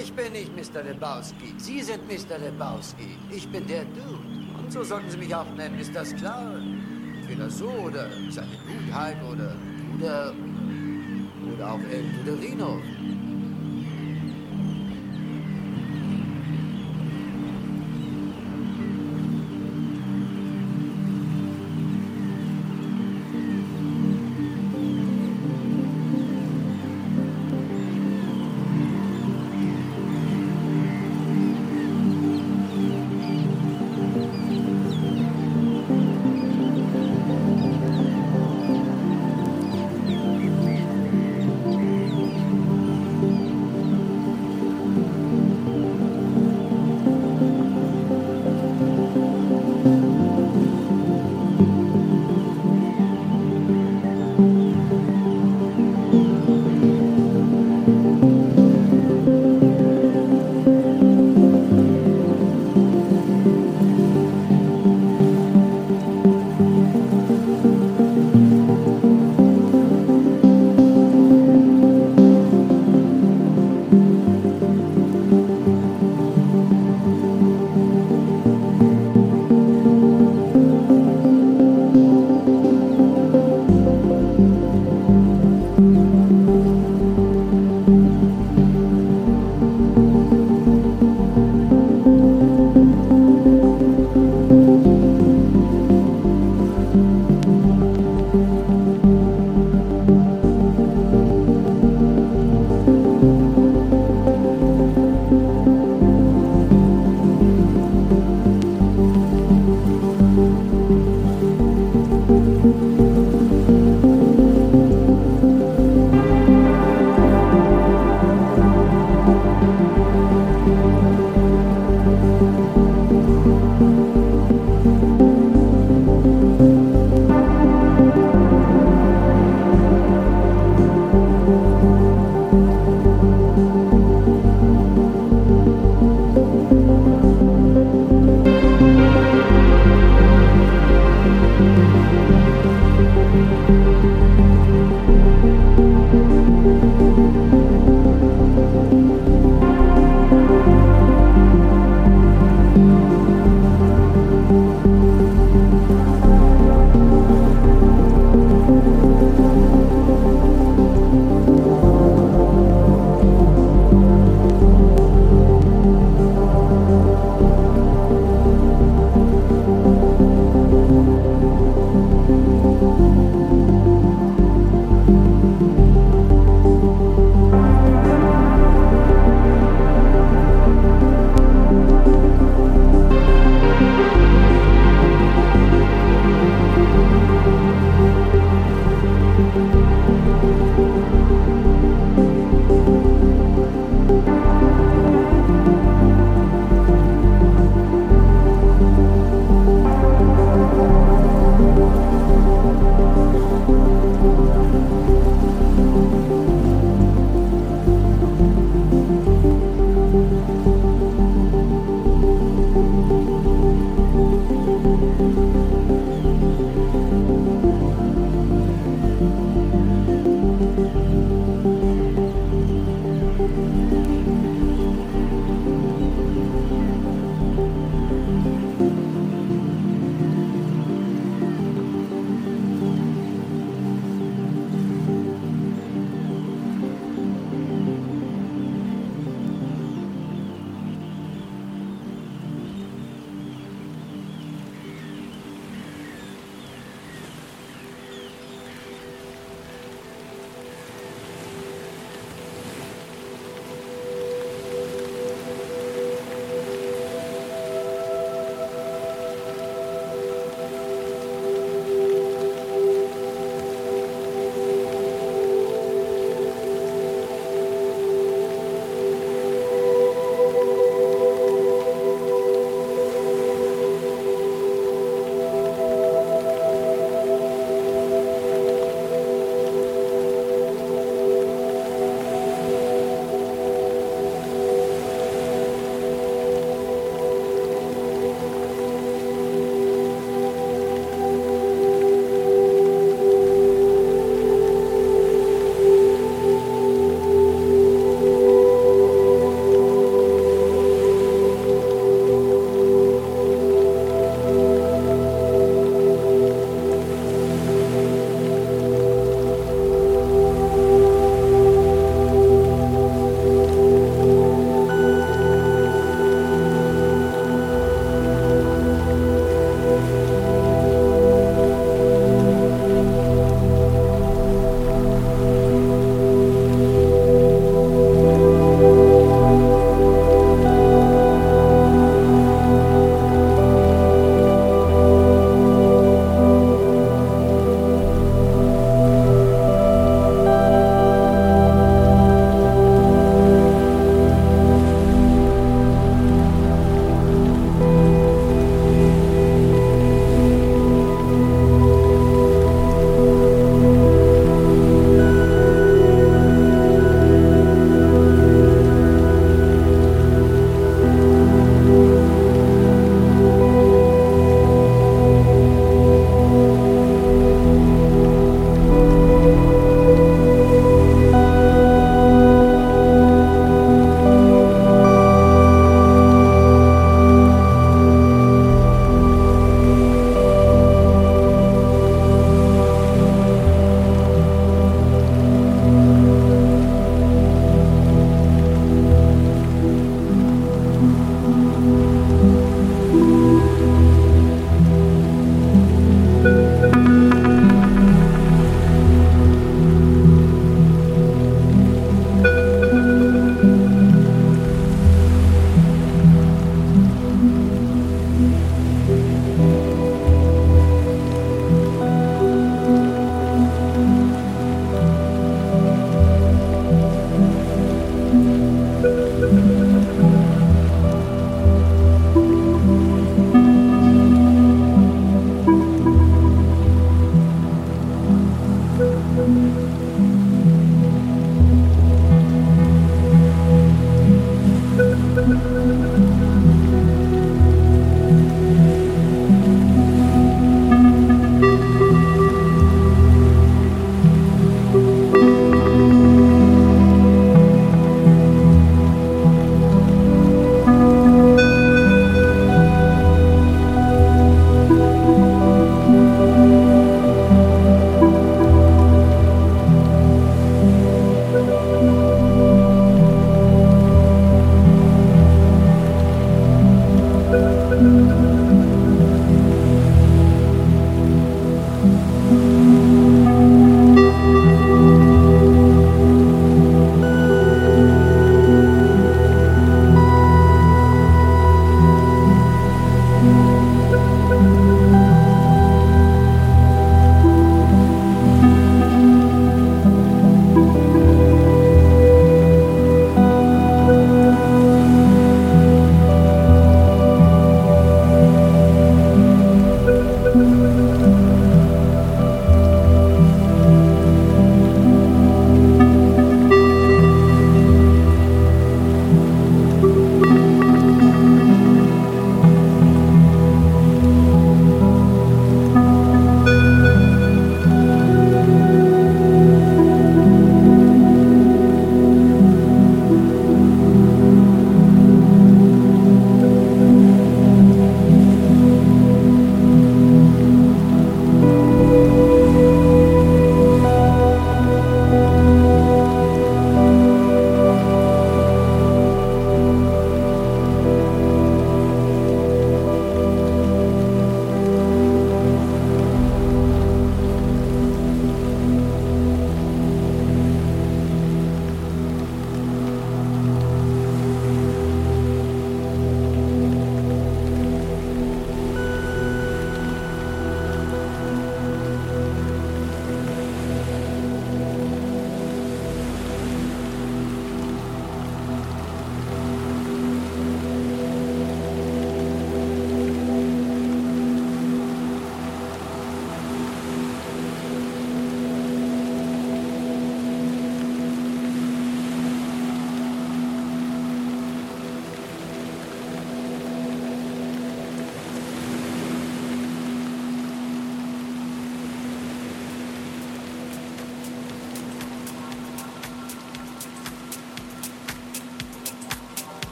Ich bin nicht Mr. Lebowski. Sie sind Mr. Lebowski. Ich bin der Dude. Und so sollten Sie mich auch nennen, ist das klar? Entweder so oder seine Gutheit oder Bruder oder auch El Duderino.